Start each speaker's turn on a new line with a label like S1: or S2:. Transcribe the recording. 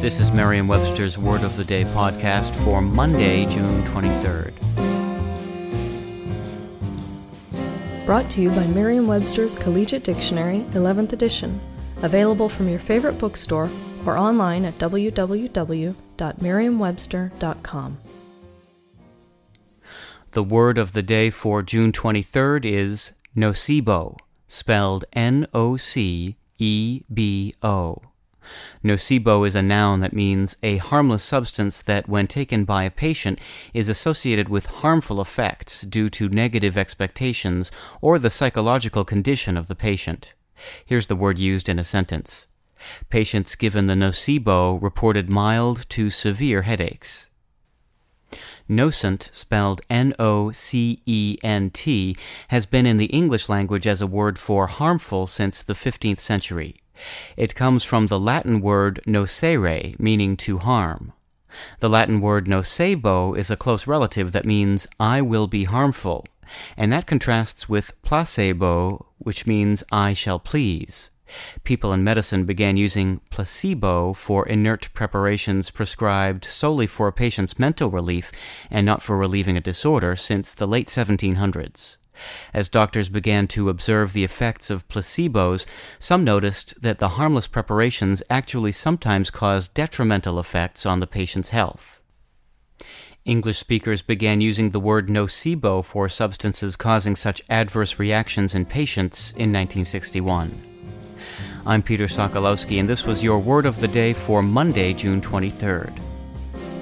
S1: This is Merriam Webster's Word of the Day podcast for Monday, June 23rd.
S2: Brought to you by Merriam Webster's Collegiate Dictionary, 11th edition. Available from your favorite bookstore or online at www.merriam-webster.com.
S1: The word of the day for June 23rd is nocebo, spelled N O C E B O. Nocebo is a noun that means a harmless substance that, when taken by a patient, is associated with harmful effects due to negative expectations or the psychological condition of the patient. Here's the word used in a sentence. Patients given the nocebo reported mild to severe headaches. Nocent, spelled N O C E N T, has been in the English language as a word for harmful since the 15th century. It comes from the Latin word nocere, meaning to harm. The Latin word nocebo is a close relative that means I will be harmful, and that contrasts with placebo, which means I shall please. People in medicine began using placebo for inert preparations prescribed solely for a patient's mental relief and not for relieving a disorder since the late 1700s. As doctors began to observe the effects of placebos, some noticed that the harmless preparations actually sometimes caused detrimental effects on the patient's health. English speakers began using the word nocebo for substances causing such adverse reactions in patients in 1961. I'm Peter Sokolowski, and this was your word of the day for Monday, June 23rd.